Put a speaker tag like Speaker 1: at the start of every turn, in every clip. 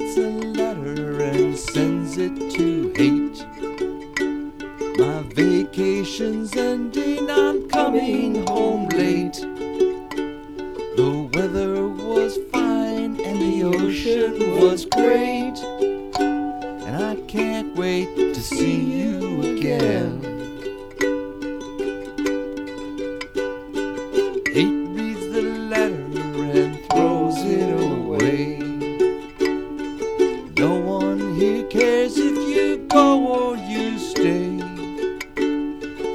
Speaker 1: Writes a letter and sends it to hate. My vacation's ending, I'm coming home late. The weather was fine and the ocean was great. And I can't wait to see you again. Hate here cares if you go or you stay.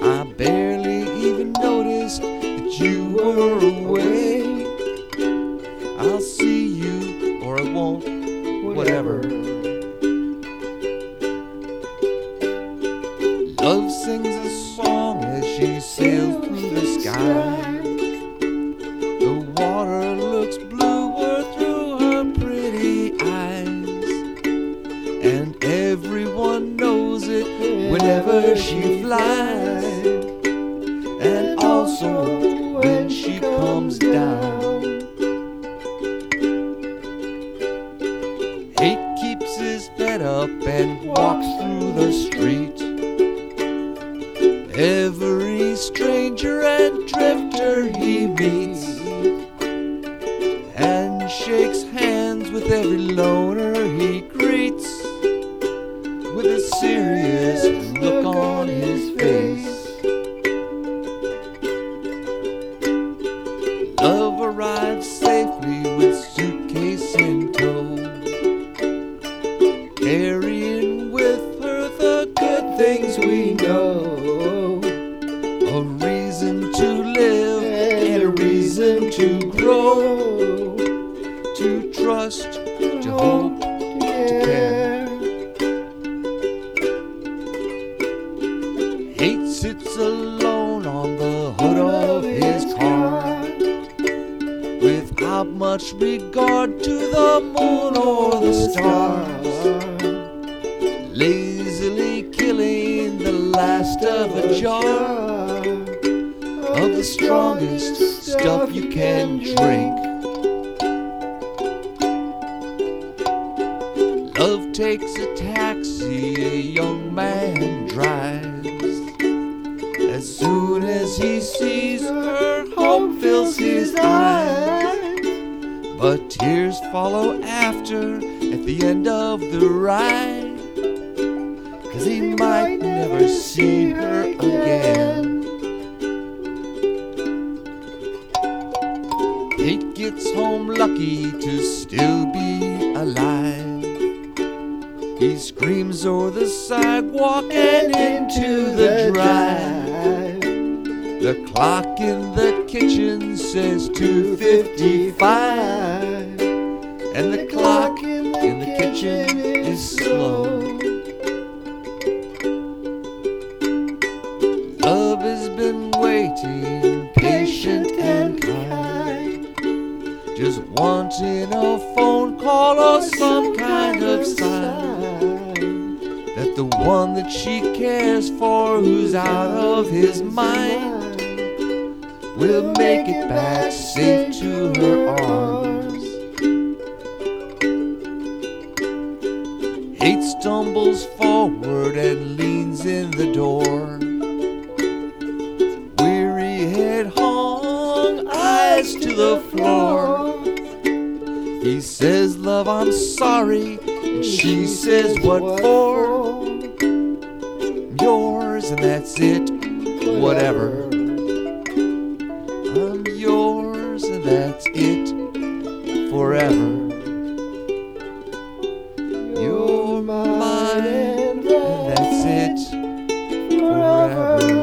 Speaker 1: I barely even noticed that you were away. I'll see you or I won't, whatever. Love sings a song as she sails through the sky. And everyone knows it whenever she flies. And also when she comes down. Hate keeps his head up and walks through the street. Every stranger and drifter he meets and shakes hands with every loner he things we know. A reason to live and a reason to grow, to trust, to oh, hope, to care. Hate sits alone on the hood of his car without much regard to the moon or the stars. The of a jar of the strongest stuff you can drink. Love takes a taxi, a young man drives. As soon as he sees her, hope fills his eyes. But tears follow after at the end of the ride. Cause he might never see her again. Hate gets home lucky to still be alive. He screams o'er the sidewalk and into the drive. The clock in the kitchen says 255. And the clock in the kitchen is slow. Patient and kind. Just wanting a phone call or some kind of sign that the one that she cares for, who's out of his mind, will make it back safe to her arms. Hate stumbles forward and leans in the door. the floor. He says, Love, I'm sorry. And she says, What for? Yours, and that's it. Whatever. I'm yours, and that's it. Forever. You're mine, and that's it. Forever.